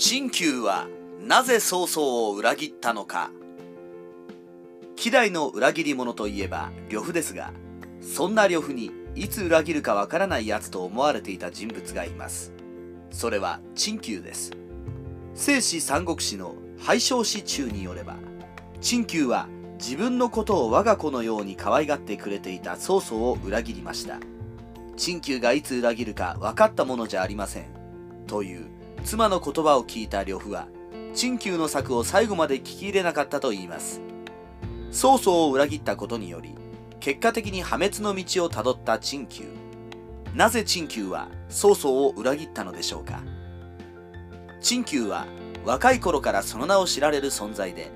陳旧はなぜ曹操を裏切ったのか。希代の裏切り者といえば呂布ですがそんな呂布にいつ裏切るかわからない奴と思われていた人物がいます。それは陳旧です。聖史三国志の廃将史中によれば陳旧は自分のことを我が子のように可愛がってくれていた曹操を裏切りました。陳旧がいつ裏切るか分かったものじゃありません。という妻の言葉を聞いた呂布は陳旧の策を最後まで聞き入れなかったと言います。曹操を裏切ったことにより結果的に破滅の道をたどった陳旧。なぜ陳旧は曹操を裏切ったのでしょうか。陳旧は若い頃からその名を知られる存在で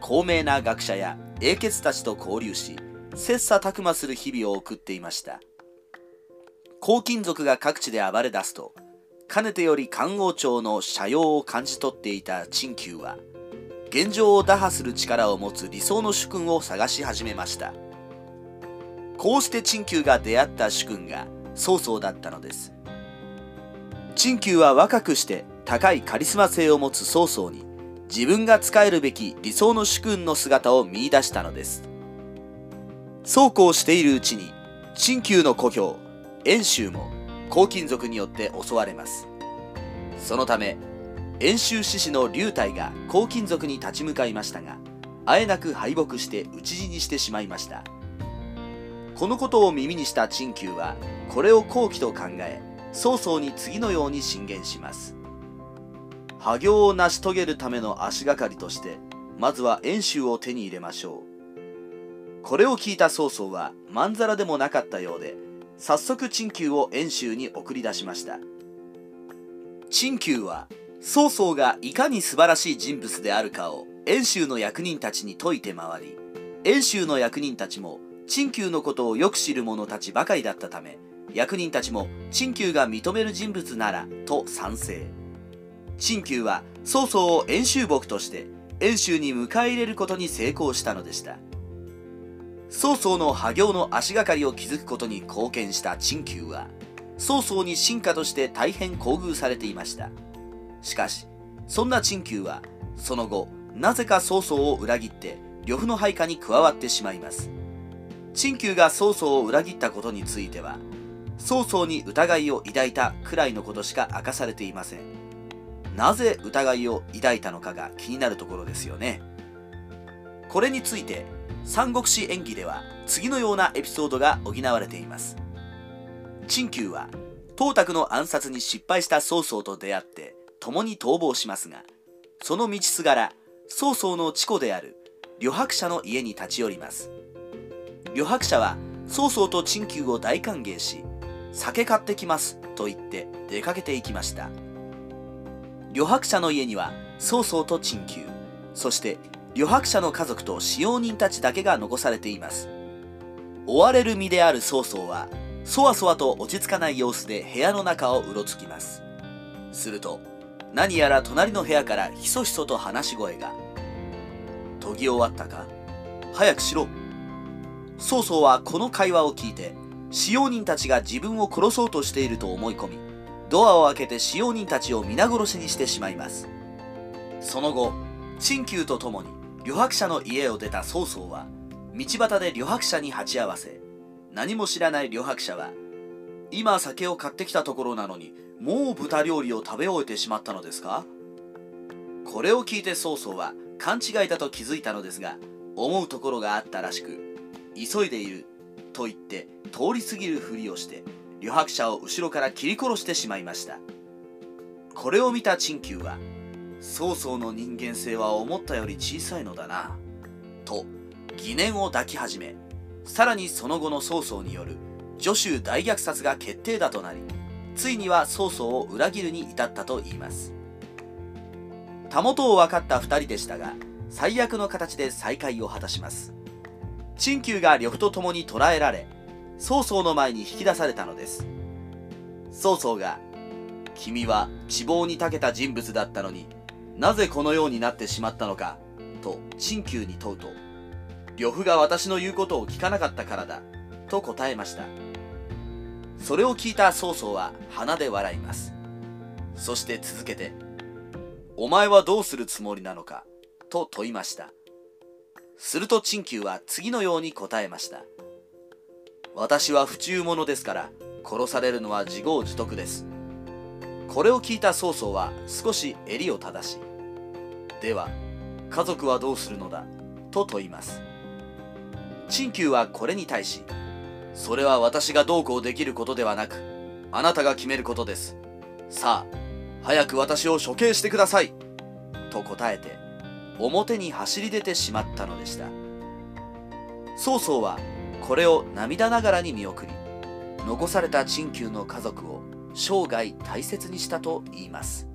高名な学者や英傑たちと交流し切磋琢磨する日々を送っていました。黄金族が各地で暴れ出すとかねてより漢王朝の斜陽を感じ取っていた陳旧は現状を打破する力を持つ理想の主君を探し始めました。こうして陳旧が出会った主君が曹操だったのです。陳旧は若くして高いカリスマ性を持つ曹操に自分が仕えるべき理想の主君の姿を見出したのです。そうこうしているうちに陳旧の故郷遠州も黄金族によって襲われます。そのため遠州志士の龍太が黄金族に立ち向かいましたがあえなく敗北して討ち死にしてしまいました。このことを耳にした陳旧はこれを好機と考え曹操に次のように進言します。破行を成し遂げるための足がかりとしてまずは遠州を手に入れましょう。これを聞いた曹操はまんざらでもなかったようで早速陳旧を遠州に送り出しました。陳旧は曹操がいかに素晴らしい人物であるかを遠州の役人たちに説いて回り遠州の役人たちも陳旧のことをよく知る者たちばかりだったため役人たちも陳旧が認める人物ならと賛成。陳旧は曹操を遠州牧として遠州に迎え入れることに成功したのでした。曹操の破行の足がかりを築くことに貢献した陳旧は曹操に進化として大変厚遇されていました。しかしそんな陳旧はその後なぜか曹操を裏切って呂布の配下に加わってしまいます。陳旧が曹操を裏切ったことについては曹操に疑いを抱いたくらいのことしか明かされていません。なぜ疑いを抱いたのかが気になるところですよね。これについて三国志演義では次のようなエピソードが補われています。陳旧は董卓の暗殺に失敗した曹操と出会って共に逃亡しますがその道すがら曹操の父子である呂伯奢の家に立ち寄ります。呂伯奢は曹操と陳旧を大歓迎し酒買ってきますと言って出かけていきました。呂伯奢の家には曹操と陳旧そして呂伯奢の家族と使用人たちだけが残されています。追われる身である曹操はそわそわと落ち着かない様子で部屋の中をうろつきます。すると何やら隣の部屋からひそひそと話し声が。研ぎ終わったか？早くしろ。曹操はこの会話を聞いて使用人たちが自分を殺そうとしていると思い込みドアを開けて使用人たちを皆殺しにしてしまいます。その後陳旧と共に呂伯奢の家を出た曹操は道端で呂伯奢に鉢合わせ何も知らない呂伯奢は今酒を買ってきたところなのにもう豚料理を食べ終えてしまったのですか？これを聞いて曹操は勘違いだと気づいたのですが思うところがあったらしく急いでいると言って通り過ぎるふりをして呂伯奢を後ろから切り殺してしまいました。これを見た陳旧は曹操の人間性は思ったより小さいのだなと疑念を抱き始めさらにその後の曹操による助手大虐殺が決定だとなりついには曹操を裏切るに至ったといいます。たもとを分かった2人でしたが最悪の形で再会を果たします。陳旧が呂布と共に捕らえられ曹操の前に引き出されたのです。曹操が「君は地望に長けた人物だったのになぜこのようになってしまったのか」と陳旧に問うと「呂布が私の言うことを聞かなかったからだ」と答えました。それを聞いた曹操は鼻で笑います。そして続けてお前はどうするつもりなのかと問いました。すると陳旧は次のように答えました。私は不忠者ですから殺されるのは自業自得です。これを聞いた曹操は少し襟を正しでは家族はどうするのだ？と問います陳旧はこれに対しそれは私がどうこうできることではなくあなたが決めることです。さあ早く私を処刑してください！と答えて表に走り出てしまったのでした。曹操はこれを涙ながらに見送り残された陳旧の家族を生涯大切にしたといいます。